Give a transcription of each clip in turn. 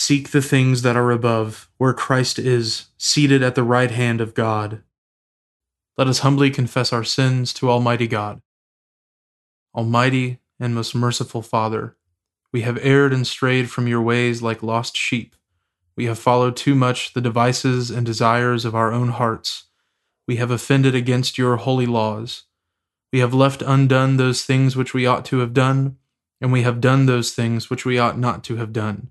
Seek the things that are above, where Christ is, seated at the right hand of God. Let us humbly confess our sins to Almighty God. Almighty and most merciful Father, we have erred and strayed from your ways like lost sheep. We have followed too much the devices and desires of our own hearts. We have offended against your holy laws. We have left undone those things which we ought to have done, and we have done those things which we ought not to have done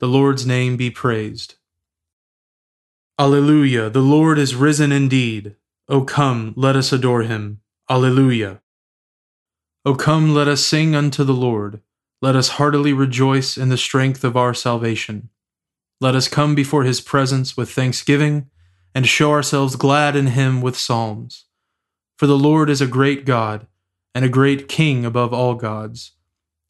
The Lord's name be praised. Alleluia, the Lord is risen indeed. O come, let us adore him. Alleluia. O come, let us sing unto the Lord. Let us heartily rejoice in the strength of our salvation. Let us come before his presence with thanksgiving, and show ourselves glad in him with psalms. For the Lord is a great God, and a great King above all gods.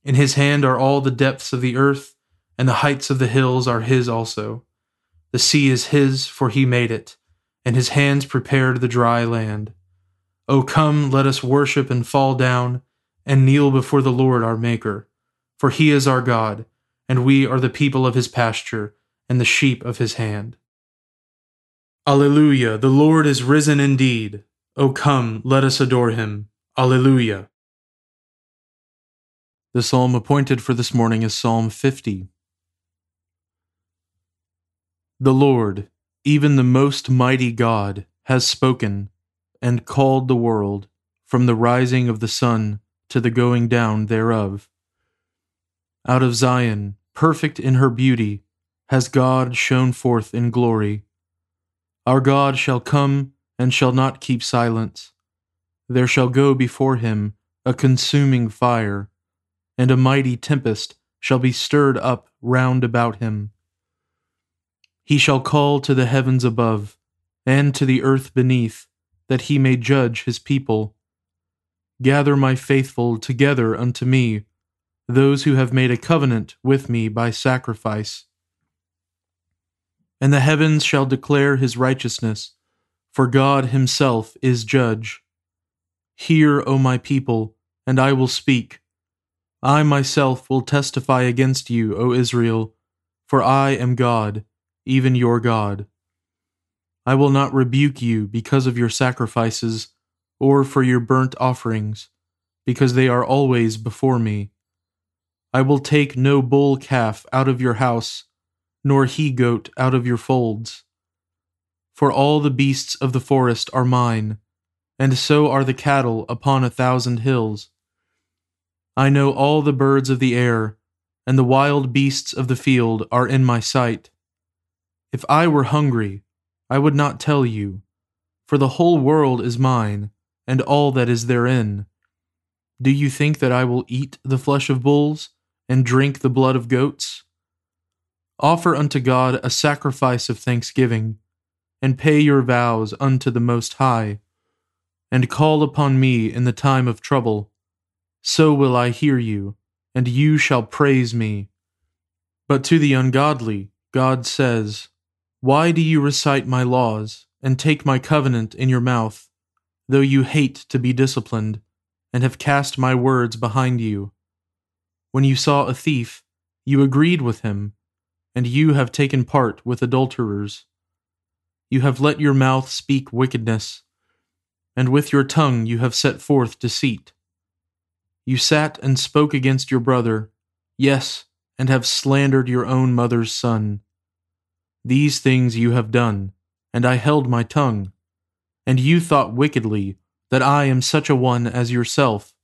In his hand are all the depths of the earth and the heights of the hills are his also. The sea is his, for he made it, and his hands prepared the dry land. O come, let us worship and fall down, and kneel before the Lord our Maker. For he is our God, and we are the people of his pasture, and the sheep of his hand. Alleluia, the Lord is risen indeed. O come, let us adore him. Alleluia. The psalm appointed for this morning is Psalm 50. The Lord, even the most mighty God, has spoken and called the world from the rising of the sun to the going down thereof. Out of Zion, perfect in her beauty, has God shone forth in glory. Our God shall come and shall not keep silence. There shall go before him a consuming fire, and a mighty tempest shall be stirred up round about him. He shall call to the heavens above, and to the earth beneath, that he may judge his people. Gather my faithful together unto me, those who have made a covenant with me by sacrifice. And the heavens shall declare his righteousness, for God himself is judge. Hear, O my people, and I will speak. I myself will testify against you, O Israel, for I am God even your God. I will not rebuke you because of your sacrifices or for your burnt offerings, because they are always before me. I will take no bull calf out of your house, nor he goat out of your folds. For all the beasts of the forest are mine, and so are the cattle upon a thousand hills. I know all the birds of the air, and the wild beasts of the field are in my sight. If I were hungry, I would not tell you, for the whole world is mine, and all that is therein. Do you think that I will eat the flesh of bulls, and drink the blood of goats? Offer unto God a sacrifice of thanksgiving, and pay your vows unto the Most High, and call upon me in the time of trouble. So will I hear you, and you shall praise me. But to the ungodly, God says, Why do you recite my laws and take my covenant in your mouth, though you hate to be disciplined, and have cast my words behind you? When you saw a thief, you agreed with him, and you have taken part with adulterers. You have let your mouth speak wickedness, and with your tongue you have set forth deceit. You sat and spoke against your brother, yes, and have slandered your own mother's son. These things you have done, and I held my tongue. And you thought wickedly that I am such a one as yourself.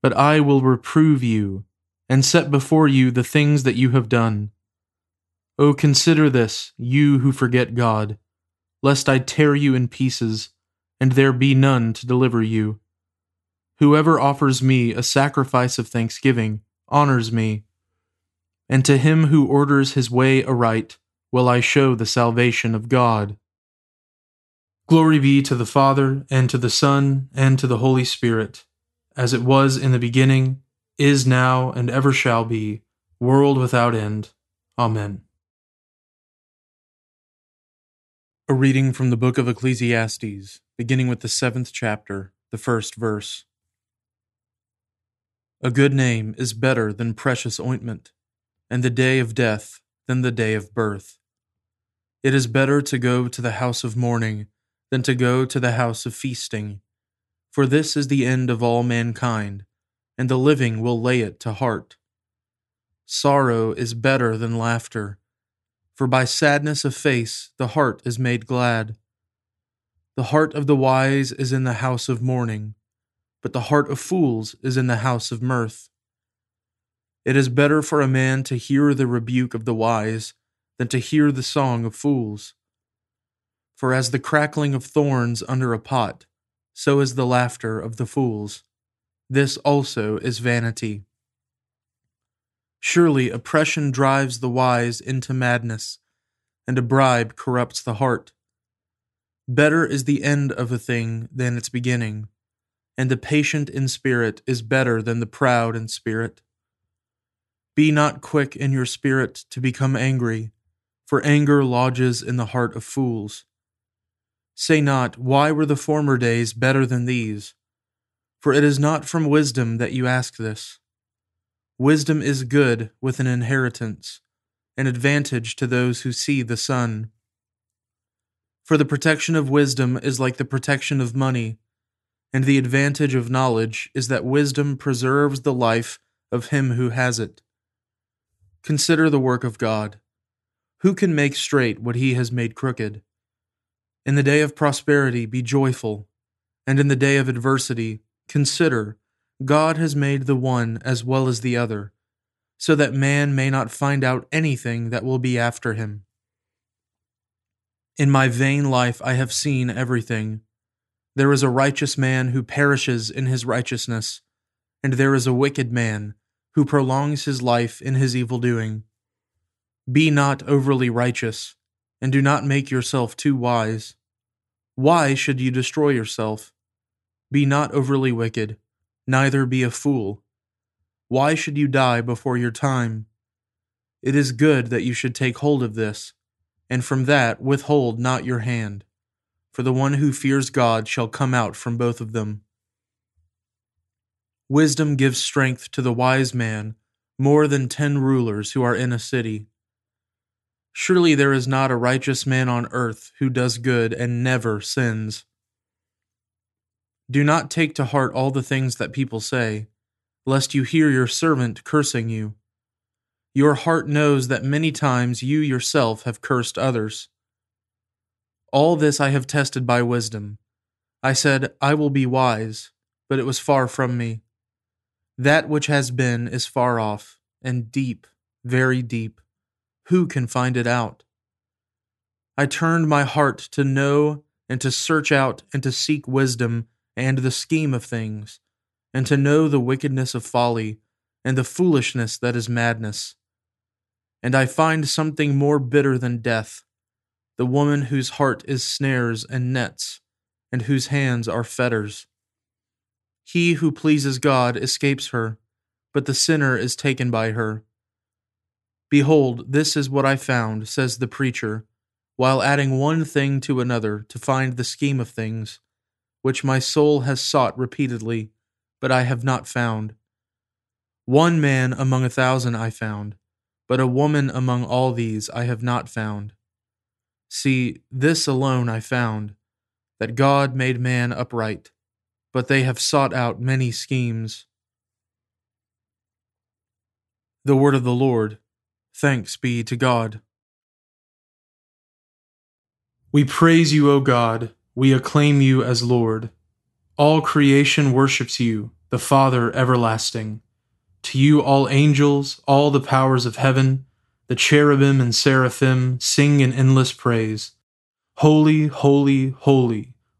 But I will reprove you, and set before you the things that you have done. O consider this, you who forget God, lest I tear you in pieces, and there be none to deliver you. Whoever offers me a sacrifice of thanksgiving honors me, and to him who orders his way aright will I show the salvation of God. Glory be to the Father, and to the Son, and to the Holy Spirit, as it was in the beginning, is now, and ever shall be, world without end. Amen. A reading from the book of Ecclesiastes, beginning with the seventh chapter, the first verse. A good name is better than precious ointment, and the day of death than the day of birth. It is better to go to the house of mourning than to go to the house of feasting, for this is the end of all mankind, and the living will lay it to heart. Sorrow is better than laughter, for by sadness of face the heart is made glad. The heart of the wise is in the house of mourning but the heart of fools is in the house of mirth. It is better for a man to hear the rebuke of the wise than to hear the song of fools. For as the crackling of thorns under a pot, so is the laughter of the fools. This also is vanity. Surely oppression drives the wise into madness, and a bribe corrupts the heart. Better is the end of a thing than its beginning and the patient in spirit is better than the proud in spirit. Be not quick in your spirit to become angry, for anger lodges in the heart of fools. Say not, Why were the former days better than these? For it is not from wisdom that you ask this. Wisdom is good with an inheritance, an advantage to those who see the sun. For the protection of wisdom is like the protection of money and the advantage of knowledge is that wisdom preserves the life of him who has it. Consider the work of God. Who can make straight what he has made crooked? In the day of prosperity, be joyful, and in the day of adversity, consider God has made the one as well as the other, so that man may not find out anything that will be after him. In my vain life I have seen everything there is a righteous man who perishes in his righteousness, and there is a wicked man who prolongs his life in his evil doing. Be not overly righteous, and do not make yourself too wise. Why should you destroy yourself? Be not overly wicked, neither be a fool. Why should you die before your time? It is good that you should take hold of this, and from that withhold not your hand for the one who fears God shall come out from both of them. Wisdom gives strength to the wise man more than ten rulers who are in a city. Surely there is not a righteous man on earth who does good and never sins. Do not take to heart all the things that people say, lest you hear your servant cursing you. Your heart knows that many times you yourself have cursed others. All this I have tested by wisdom. I said, I will be wise, but it was far from me. That which has been is far off, and deep, very deep. Who can find it out? I turned my heart to know and to search out and to seek wisdom and the scheme of things, and to know the wickedness of folly and the foolishness that is madness. And I find something more bitter than death the woman whose heart is snares and nets, and whose hands are fetters. He who pleases God escapes her, but the sinner is taken by her. Behold, this is what I found, says the preacher, while adding one thing to another to find the scheme of things, which my soul has sought repeatedly, but I have not found. One man among a thousand I found, but a woman among all these I have not found. See, this alone I found, that God made man upright, but they have sought out many schemes. The word of the Lord. Thanks be to God. We praise you, O God. We acclaim you as Lord. All creation worships you, the Father everlasting. To you, all angels, all the powers of heaven, the cherubim and seraphim sing in endless praise. Holy, holy, holy,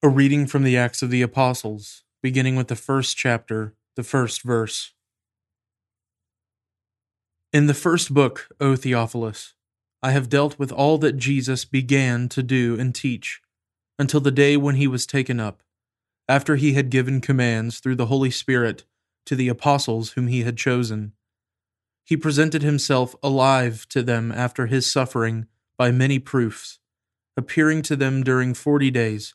A reading from the Acts of the Apostles, beginning with the first chapter, the first verse. In the first book, O Theophilus, I have dealt with all that Jesus began to do and teach, until the day when he was taken up, after he had given commands through the Holy Spirit to the apostles whom he had chosen. He presented himself alive to them after his suffering by many proofs, appearing to them during forty days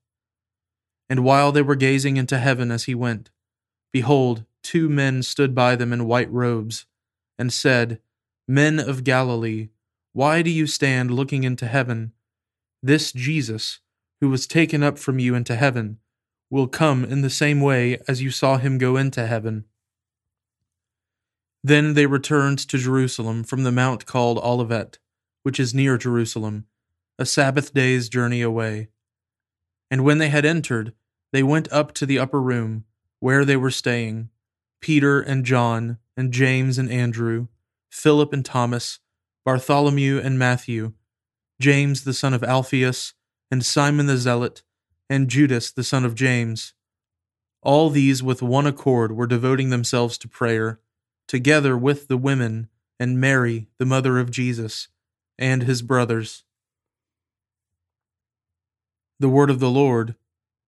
And while they were gazing into heaven as he went, behold, two men stood by them in white robes, and said, Men of Galilee, why do you stand looking into heaven? This Jesus, who was taken up from you into heaven, will come in the same way as you saw him go into heaven. Then they returned to Jerusalem from the mount called Olivet, which is near Jerusalem, a Sabbath day's journey away. And when they had entered, they went up to the upper room, where they were staying Peter and John, and James and Andrew, Philip and Thomas, Bartholomew and Matthew, James the son of Alphaeus, and Simon the Zealot, and Judas the son of James. All these with one accord were devoting themselves to prayer, together with the women and Mary, the mother of Jesus, and his brothers. The word of the Lord.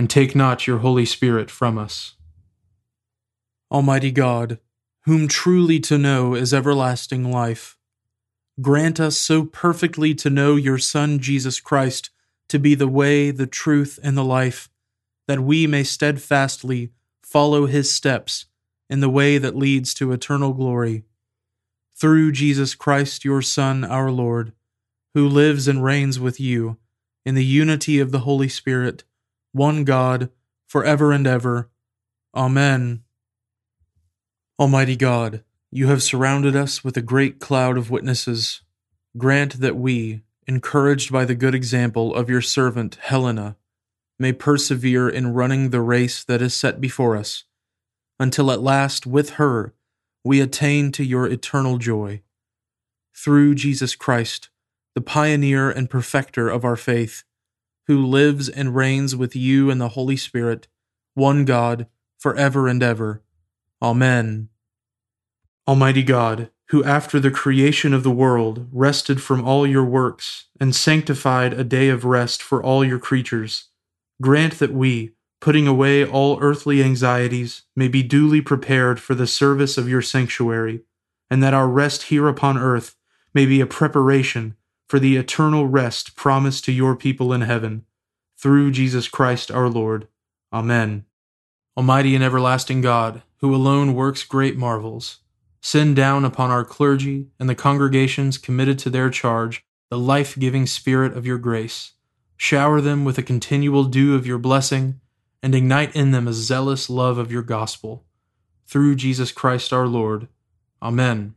and take not your Holy Spirit from us. Almighty God, whom truly to know is everlasting life, grant us so perfectly to know your Son Jesus Christ to be the way, the truth, and the life, that we may steadfastly follow his steps in the way that leads to eternal glory through Jesus Christ, your Son, our Lord, who lives and reigns with you in the unity of the Holy Spirit, one God, for ever and ever. Amen. Almighty God, you have surrounded us with a great cloud of witnesses. Grant that we, encouraged by the good example of your servant Helena, may persevere in running the race that is set before us, until at last with her we attain to your eternal joy. Through Jesus Christ, the pioneer and perfecter of our faith, who lives and reigns with you in the Holy Spirit, one God, for ever and ever. Amen. Almighty God, who after the creation of the world rested from all your works and sanctified a day of rest for all your creatures, grant that we, putting away all earthly anxieties, may be duly prepared for the service of your sanctuary, and that our rest here upon earth may be a preparation for the eternal rest promised to your people in heaven. Through Jesus Christ our Lord. Amen. Almighty and everlasting God, who alone works great marvels, send down upon our clergy and the congregations committed to their charge the life giving Spirit of your grace. Shower them with a continual dew of your blessing and ignite in them a zealous love of your gospel. Through Jesus Christ our Lord. Amen.